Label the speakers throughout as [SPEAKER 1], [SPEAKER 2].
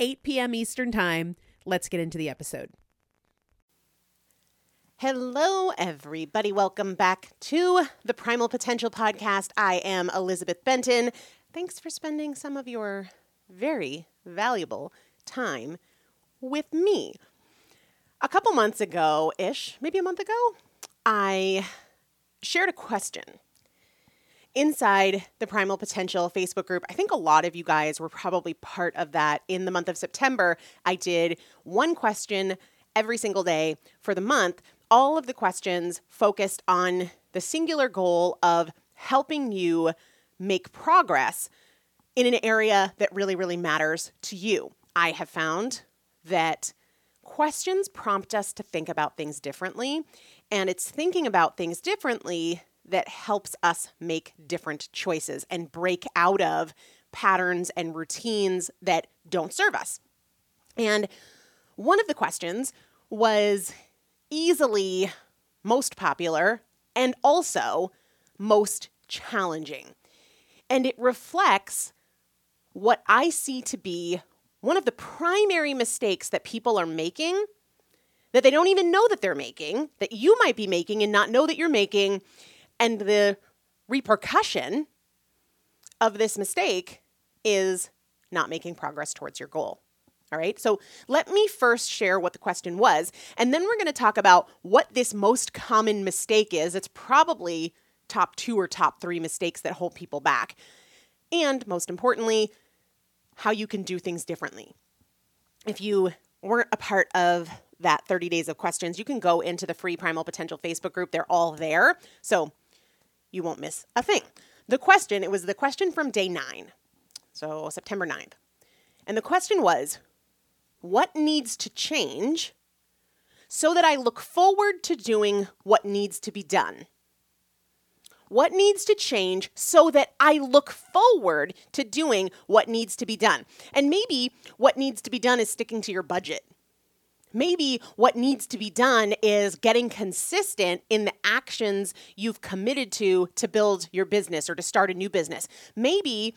[SPEAKER 1] 8 p.m. Eastern Time. Let's get into the episode. Hello, everybody. Welcome back to the Primal Potential Podcast. I am Elizabeth Benton. Thanks for spending some of your very valuable time with me. A couple months ago ish, maybe a month ago, I shared a question inside the Primal Potential Facebook group. I think a lot of you guys were probably part of that in the month of September. I did one question every single day for the month all of the questions focused on the singular goal of helping you make progress in an area that really, really matters to you. I have found that questions prompt us to think about things differently, and it's thinking about things differently that helps us make different choices and break out of patterns and routines that don't serve us. And one of the questions was easily most popular and also most challenging. And it reflects what I see to be one of the primary mistakes that people are making that they don't even know that they're making, that you might be making and not know that you're making. And the repercussion of this mistake is not making progress towards your goal. All right, so let me first share what the question was, and then we're going to talk about what this most common mistake is. It's probably top two or top three mistakes that hold people back. And most importantly, how you can do things differently. if you weren't a part of that 30 days of questions, you can go into the free Primal Potential Facebook group. They're all there. So you won't miss a thing. The question, it was the question from day nine, so September 9th. And the question was, what needs to change so that I look forward to doing what needs to be done? What needs to change so that I look forward to doing what needs to be done? And maybe what needs to be done is sticking to your budget. Maybe what needs to be done is getting consistent in the actions you've committed to to build your business or to start a new business. Maybe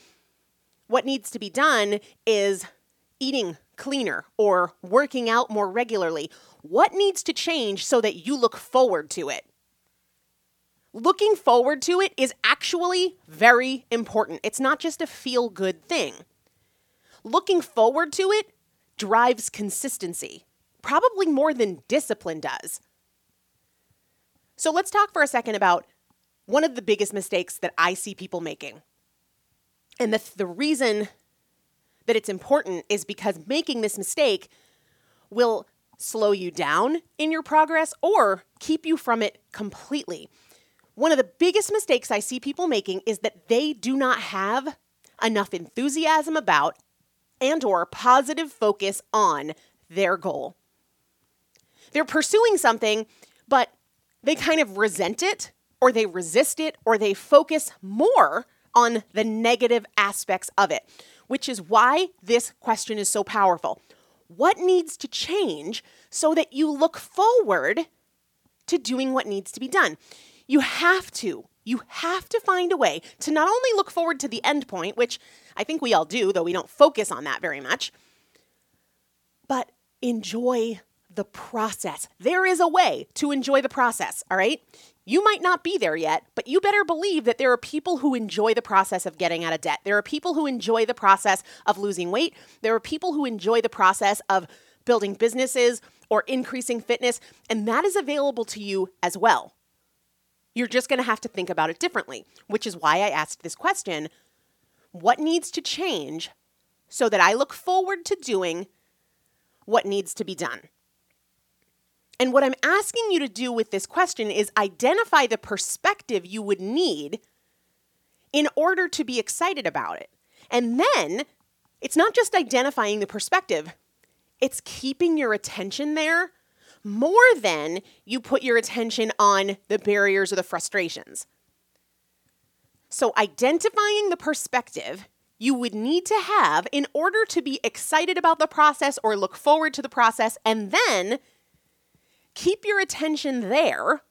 [SPEAKER 1] what needs to be done is eating cleaner or working out more regularly. What needs to change so that you look forward to it? Looking forward to it is actually very important. It's not just a feel good thing. Looking forward to it drives consistency probably more than discipline does. So let's talk for a second about one of the biggest mistakes that I see people making. And the, the reason that it's important is because making this mistake will slow you down in your progress or keep you from it completely. One of the biggest mistakes I see people making is that they do not have enough enthusiasm about and or positive focus on their goal. They're pursuing something, but they kind of resent it or they resist it or they focus more on the negative aspects of it, which is why this question is so powerful. What needs to change so that you look forward to doing what needs to be done? You have to. You have to find a way to not only look forward to the end point, which I think we all do, though we don't focus on that very much, but enjoy the process. There is a way to enjoy the process, all right? You might not be there yet, but you better believe that there are people who enjoy the process of getting out of debt. There are people who enjoy the process of losing weight. There are people who enjoy the process of building businesses or increasing fitness, and that is available to you as well. You're just going to have to think about it differently, which is why I asked this question What needs to change so that I look forward to doing what needs to be done? And what I'm asking you to do with this question is identify the perspective you would need in order to be excited about it. And then it's not just identifying the perspective, it's keeping your attention there more than you put your attention on the barriers or the frustrations. So, identifying the perspective you would need to have in order to be excited about the process or look forward to the process, and then keep your attention there,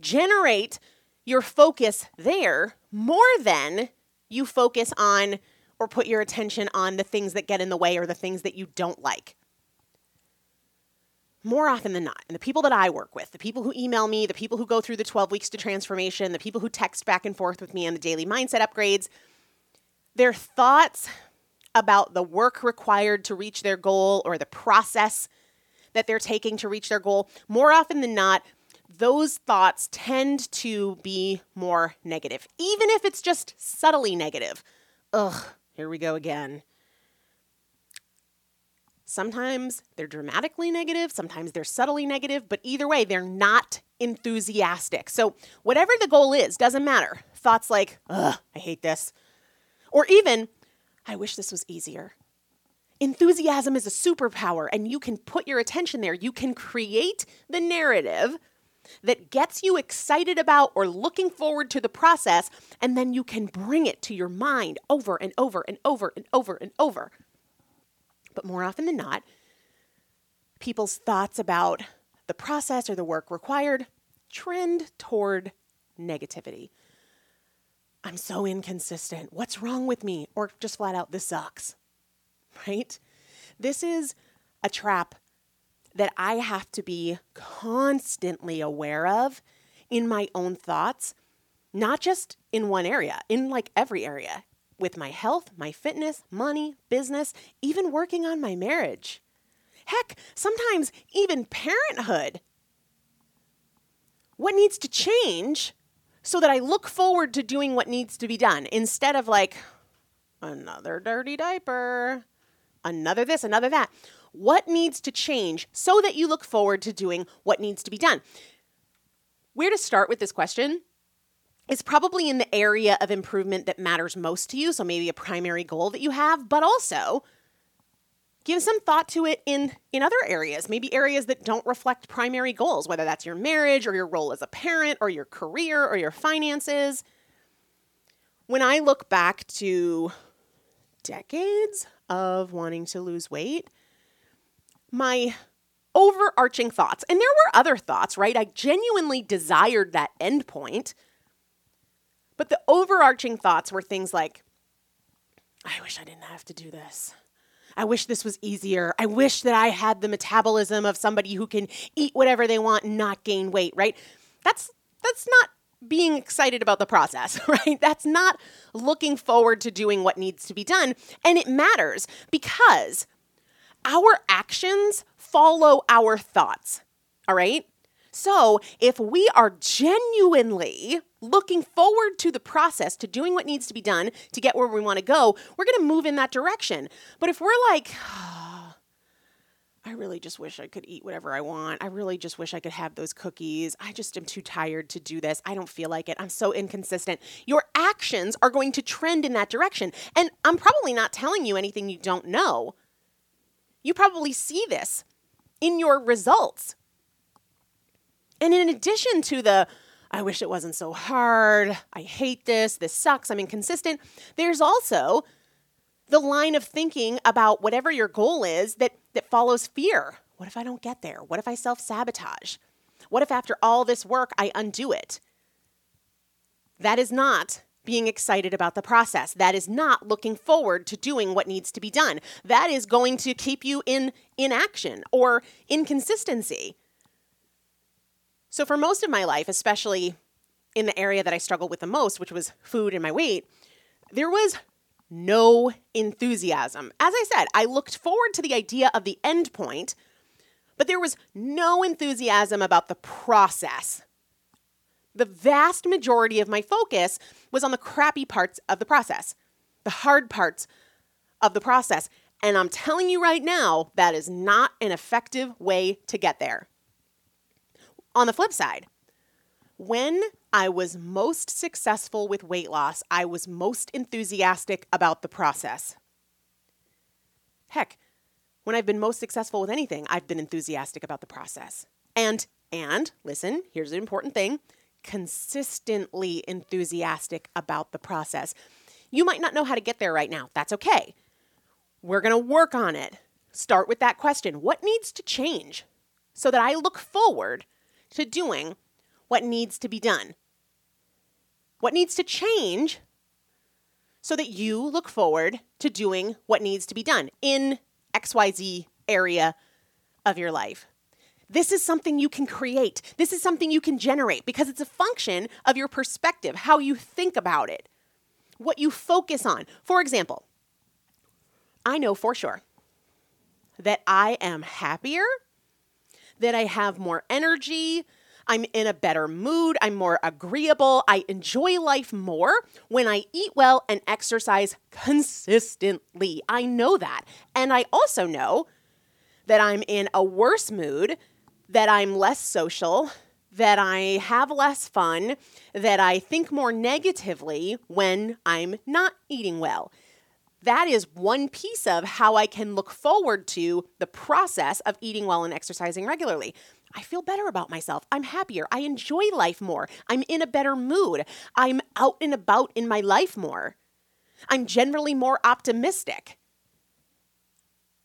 [SPEAKER 1] generate your focus there more than you focus on or put your attention on the things that get in the way or the things that you don't like. More often than not, and the people that I work with, the people who email me, the people who go through the 12 weeks to transformation, the people who text back and forth with me on the daily mindset upgrades, their thoughts about the work required to reach their goal or the process that they're taking to reach their goal, more often than not, those thoughts tend to be more negative, even if it's just subtly negative. Ugh, here we go again. Sometimes they're dramatically negative, sometimes they're subtly negative, but either way, they're not enthusiastic. So, whatever the goal is, doesn't matter. Thoughts like, ugh, I hate this. Or even, I wish this was easier. Enthusiasm is a superpower, and you can put your attention there. You can create the narrative that gets you excited about or looking forward to the process, and then you can bring it to your mind over and over and over and over and over. But more often than not, people's thoughts about the process or the work required trend toward negativity. I'm so inconsistent. What's wrong with me? Or just flat out, this sucks right? This is a trap that I have to be constantly aware of in my own thoughts, not just in one area, in like every area with my health, my fitness, money, business, even working on my marriage. Heck, sometimes even parenthood. What needs to change so that I look forward to doing what needs to be done instead of like, another dirty diaper,
[SPEAKER 2] another this, another that. What needs to change so that you look forward to doing what needs to be done? Where to start with this question is probably in the area of improvement that matters most to you. So maybe a primary goal that you have, but also give some thought to it in in other areas maybe areas that don't reflect primary goals whether that's your marriage or your role as a parent or your career or your finances when i look back to decades of wanting to lose weight my overarching thoughts and there were other thoughts right i genuinely desired that end point but the overarching thoughts were things like i wish i didn't have to do this I wish this was easier. I wish that I had the metabolism of somebody who can eat whatever they want and not gain weight, right? That's that's not being excited about the process, right? That's not looking forward to doing what needs to be done. And it matters because our actions follow our thoughts. All right? So, if we are genuinely looking forward to the process, to doing what needs to be done to get where we want to go, we're going to move in that direction. But if we're like, oh, I really just wish I could eat whatever I want. I really just wish I could have those cookies. I just am too tired to do this. I don't feel like it. I'm so inconsistent. Your actions are going to trend in that direction. And I'm probably not telling you anything you don't know. You probably see this in your results and in addition to the, I wish it wasn't so hard, I hate this, this sucks, I'm inconsistent, there's also the line of thinking about whatever your goal is that, that follows fear. What if I don't get there? What if I self sabotage? What if after all this work I undo it? That is not being excited about the process. That is not looking forward to doing what needs to be done. That is going to keep you in inaction or inconsistency. So, for most of my life, especially in the area that I struggled with the most, which was food and my weight, there was no enthusiasm. As I said, I looked forward to the idea of the end point, but there was no enthusiasm about the process. The vast majority of my focus was on the crappy parts of the process, the hard parts of the process. And I'm telling you right now, that is not an effective way to get there. On the flip side, when I was most successful with weight loss, I was most enthusiastic about the process. Heck, when I've been most successful with anything, I've been enthusiastic about the process. And and listen, here's an important thing, consistently enthusiastic about the process. You might not know how to get there right now. That's okay. We're going to work on it. Start with that question. What needs to change so that I look forward to doing what needs to be done. What needs to change so that you look forward to doing what needs to be done in XYZ area of your life. This is something you can create. This is something you can generate because it's a function of your perspective, how you think about it, what you focus on. For example, I know for sure that I am happier that I have more energy. I'm in a better mood. I'm more agreeable. I enjoy life more when I eat well and exercise consistently. I know that. And I also know that I'm in a worse mood, that I'm less social, that I have less fun, that I think more negatively when I'm not eating well that is one piece of how I can look forward to the process of eating well and exercising regularly. I feel better about myself. I'm happier. I enjoy life more. I'm in a better mood. I'm out and about in my life more. I'm generally more optimistic.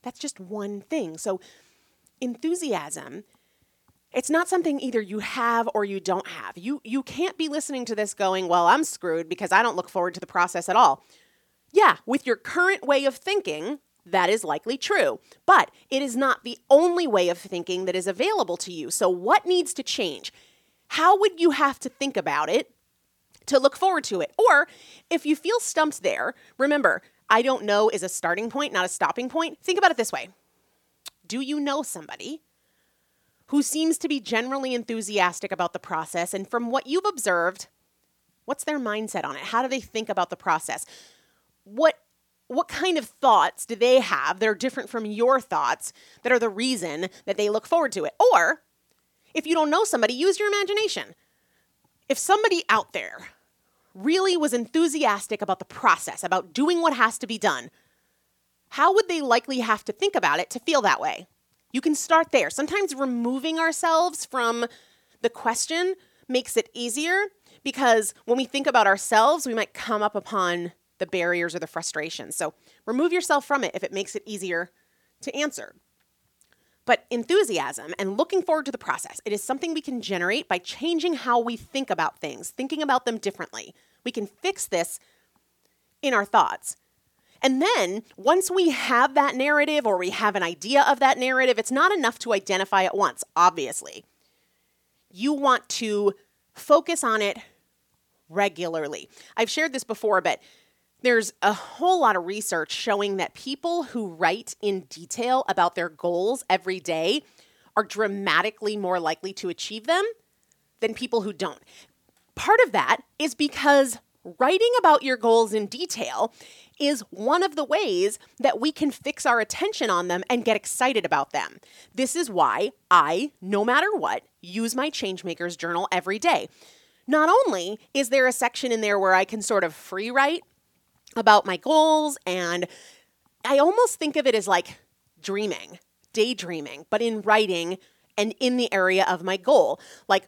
[SPEAKER 2] That's just one thing. So, enthusiasm it's not something either you have or you don't have. You you can't be listening to this going, "Well, I'm screwed because I don't look forward to the process at all." Yeah, with your current way of thinking, that is likely true. But it is not the only way of thinking that is available to you. So, what needs to change? How would you have to think about it to look forward to it? Or if you feel stumped there, remember, I don't know is a starting point, not a stopping point. Think about it this way Do you know somebody who seems to be generally enthusiastic about the process? And from what you've observed, what's their mindset on it? How do they think about the process? what what kind of thoughts do they have that are different from your thoughts that are the reason that they look forward to it? Or if you don't know somebody, use your imagination. If somebody out there really was enthusiastic about the process, about doing what has to be done, how would they likely have to think about it to feel that way? You can start there. Sometimes removing ourselves from the question makes it easier because when we think about ourselves, we might come up upon the barriers or the frustrations. So remove yourself from it if it makes it easier to answer. But enthusiasm and looking forward to the process, it is something we can generate by changing how we think about things, thinking about them differently. We can fix this in our thoughts. And then once we have that narrative or we have an idea of that narrative, it's not enough to identify it once, obviously. You want to focus on it regularly. I've shared this before, but there's a whole lot of research showing that people who write in detail about their goals every day are dramatically more likely to achieve them than people who don't. Part of that is because writing about your goals in detail is one of the ways that we can fix our attention on them and get excited about them. This is why I, no matter what, use my Changemakers journal every day. Not only is there a section in there where I can sort of free write about my goals, and I almost think of it as like dreaming, daydreaming, but in writing and in the area of my goal. Like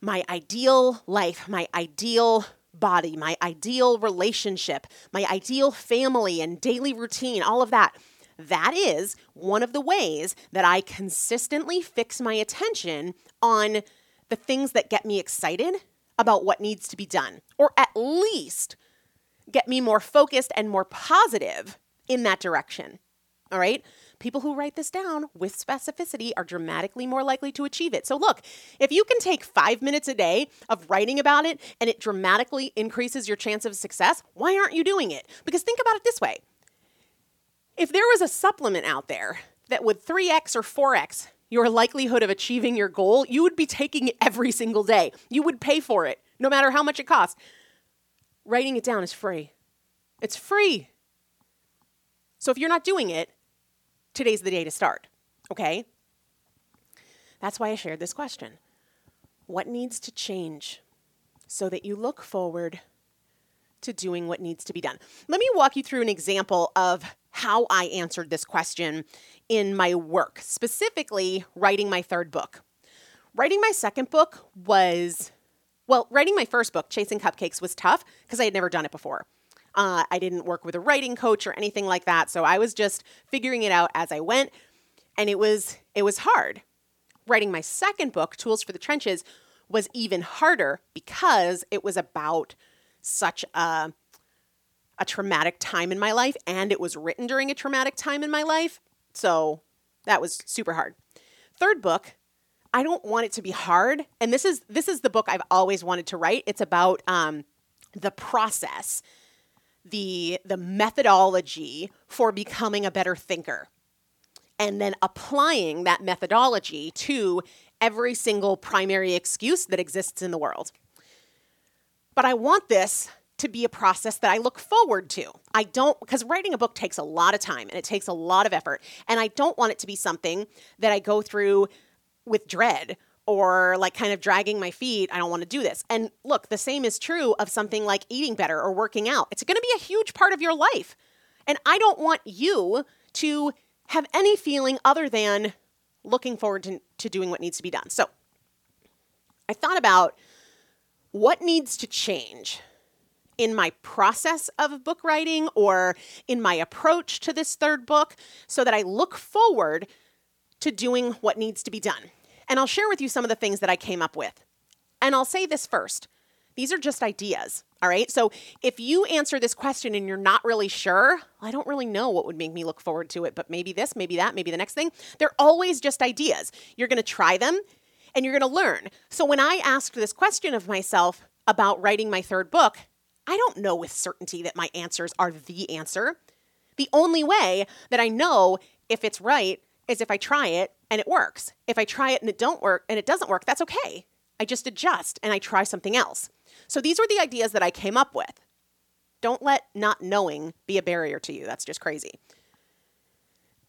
[SPEAKER 2] my ideal life, my ideal body, my ideal relationship, my ideal family and daily routine, all of that. That is one of the ways that I consistently fix my attention on the things that get me excited about what needs to be done, or at least get me more focused and more positive in that direction. All right? People who write this down with specificity are dramatically more likely to achieve it. So, look, if you can take five minutes a day of writing about it and it dramatically increases your chance of success, why aren't you doing it? Because think about it this way if there was a supplement out there that would 3x or 4x your likelihood of achieving your goal, you would be taking it every single day. You would pay for it, no matter how much it costs. Writing it down is free. It's free. So if you're not doing it, today's the day to start, okay? That's why I shared this question. What needs to change so that you look forward to doing what needs to be done? Let me walk you through an example of how I answered this question in my work, specifically writing my third book. Writing my second book was, well, writing my first book, Chasing Cupcakes, was tough because I had never done it before. Uh, I didn't work with a writing coach or anything like that, so I was just figuring it out as I went, and it was it was hard. Writing my second book, Tools for the Trenches, was even harder because it was about such a a traumatic time in my life and it was written during a traumatic time in my life. So that was super hard. Third book, I don't want it to be hard, and this is this is the book I've always wanted to write. It's about um, the process the the methodology for becoming a better thinker and then applying that methodology to every single primary excuse that exists in the world. But I want this to be a process that I look forward to. I don't, because writing a book takes a lot of time and it takes a lot of effort. And I don't want it to be something that I go through with dread or like kind of dragging my feet. I don't want to do this. And look, the same is true of something like eating better or working out. It's going to be a huge part of your life. And I don't want you to have any feeling other than looking forward to, to doing what needs to be done. So I thought about what needs to change in my process of book writing or in my approach to this third book so that I look forward to doing what needs to be done. And I'll share with you some of the things that I came up with. And I'll say this first these are just ideas. All right. So if you answer this question and you're not really sure, I don't really know what would make me look forward to it, but maybe this, maybe that, maybe the next thing. They're always just ideas. You're to try them and you're to learn. So when I asked this question of myself about writing my third book, I don't know with certainty that my answers are the answer. The only way that I know if it's right is if I try it and it works. If I try it and it don't work and it doesn't work, that's okay. I just adjust and I try something else. So these were the ideas that I came up with. Don't let not knowing be a barrier to you. That's just crazy.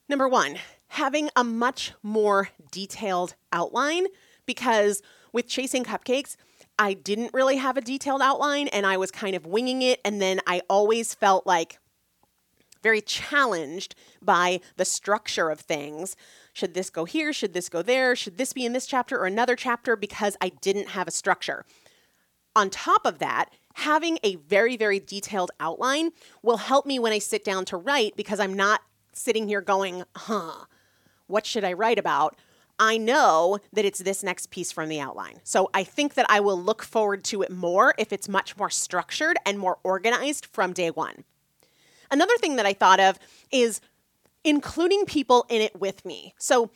[SPEAKER 2] Number one, having a much more detailed outline because with chasing cupcakes, I didn't really have a detailed outline and I was kind of winging it. And then I always felt like very challenged by the structure of things. Should this go here? Should this go there? Should this be in this chapter or another chapter? Because I didn't have a structure. On top of that, having a very, very detailed outline will help me when I sit down to write because I'm not sitting here going, huh, what should I write about? I know that it's this next piece from the outline. So I think that I will look forward to it more if it's much more structured and more organized from day one. Another thing that I thought of is including people in it with me. So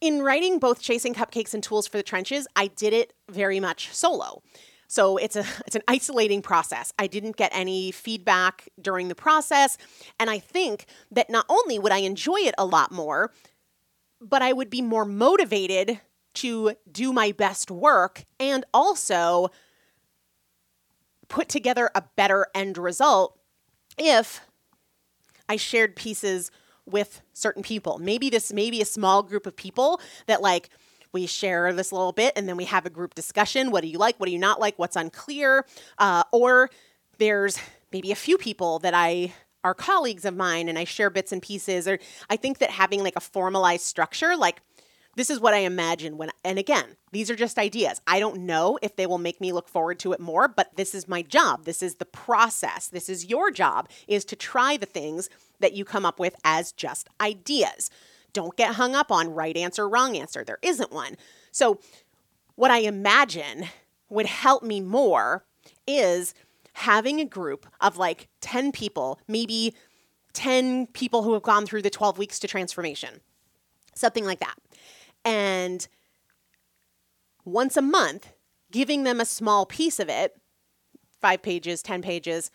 [SPEAKER 2] in writing both Chasing Cupcakes and Tools for the Trenches, I did it very much solo. So it's a it's an isolating process. I didn't get any feedback during the process, and I think that not only would I enjoy it a lot more, but I would be more motivated to do my best work and also put together a better end result if I shared pieces with certain people. Maybe this maybe a small group of people that like we share this little bit and then we have a group discussion. What do you like? What do you not like? What's unclear? Uh, or there's maybe a few people that I are colleagues of mine and I share bits and pieces. Or I think that having like a formalized structure, like this is what I imagine when, and again, these are just ideas. I don't know if they will make me look forward to it more, but this is my job. This is the process. This is your job, is to try the things that you come up with as just ideas. Don't get hung up on right answer, wrong answer. There isn't one. So, what I imagine would help me more is having a group of like 10 people, maybe 10 people who have gone through the 12 weeks to transformation, something like that. And once a month, giving them a small piece of it, five pages, 10 pages,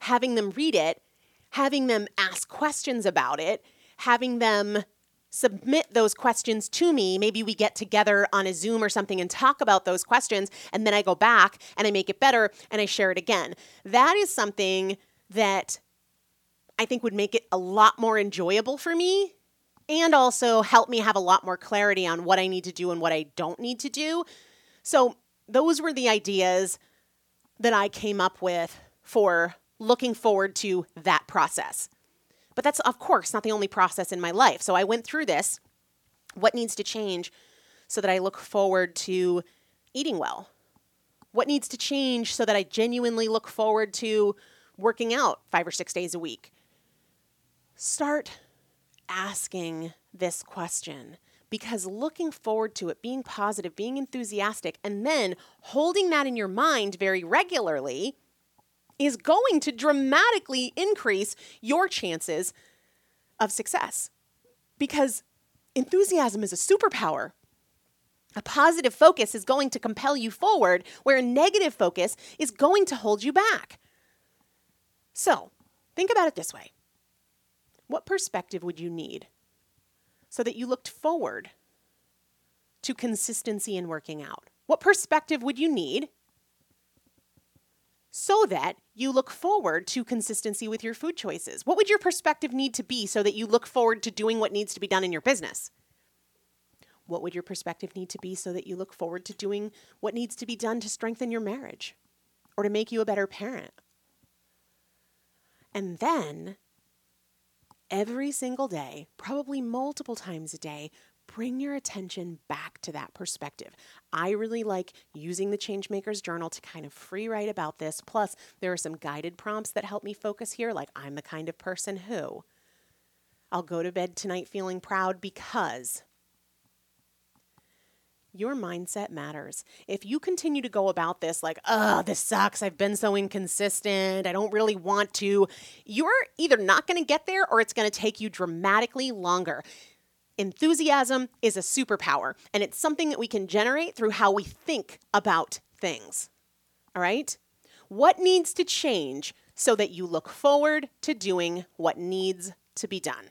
[SPEAKER 2] having them read it, having them ask questions about it, having them submit those questions to me. Maybe we get together on a Zoom or something and talk about those questions, and then I go back and I make it better and I share it again. That is something that I think would make it a lot more enjoyable for me and also help me have a lot more clarity on what I need to do and what I don't need to do. So, those were the ideas that I came up with for looking forward to that process. But that's, of course, not the only process in my life. So I went through this. What needs to change so that I look forward to eating well? What needs to change so that I genuinely look forward to working out five or six days a week? Start asking this question because looking forward to it, being positive, being enthusiastic, and then holding that in your mind very regularly is going to dramatically increase your chances of success. Because enthusiasm is a superpower. A positive focus is going to compel you forward, where a negative focus is going to hold you back. So, think about it this way What perspective would you need so that you looked forward to consistency in working out? What perspective would you need so that you look forward to consistency with your food choices? What would your perspective need to be so that you look forward to doing what needs to be done in your business? What would your perspective need to be so that you look forward to doing what needs to be done to strengthen your marriage or to make you a better parent? And then every single day, probably multiple times a day, bring your attention back to that perspective. I really like using the Changemakers Journal to kind of free write about this. Plus, there are some guided prompts that help me focus here, like I'm the kind of person who I'll go to bed tonight feeling proud because your mindset matters. If you continue to go about this like, oh, this sucks, I've been so inconsistent, I don't really want to, you're either not going to get there or it's going to take you dramatically longer. Enthusiasm is a superpower, and it's something that we can generate through how we think about things. All right? What needs to change so that you look forward to doing what needs to be done?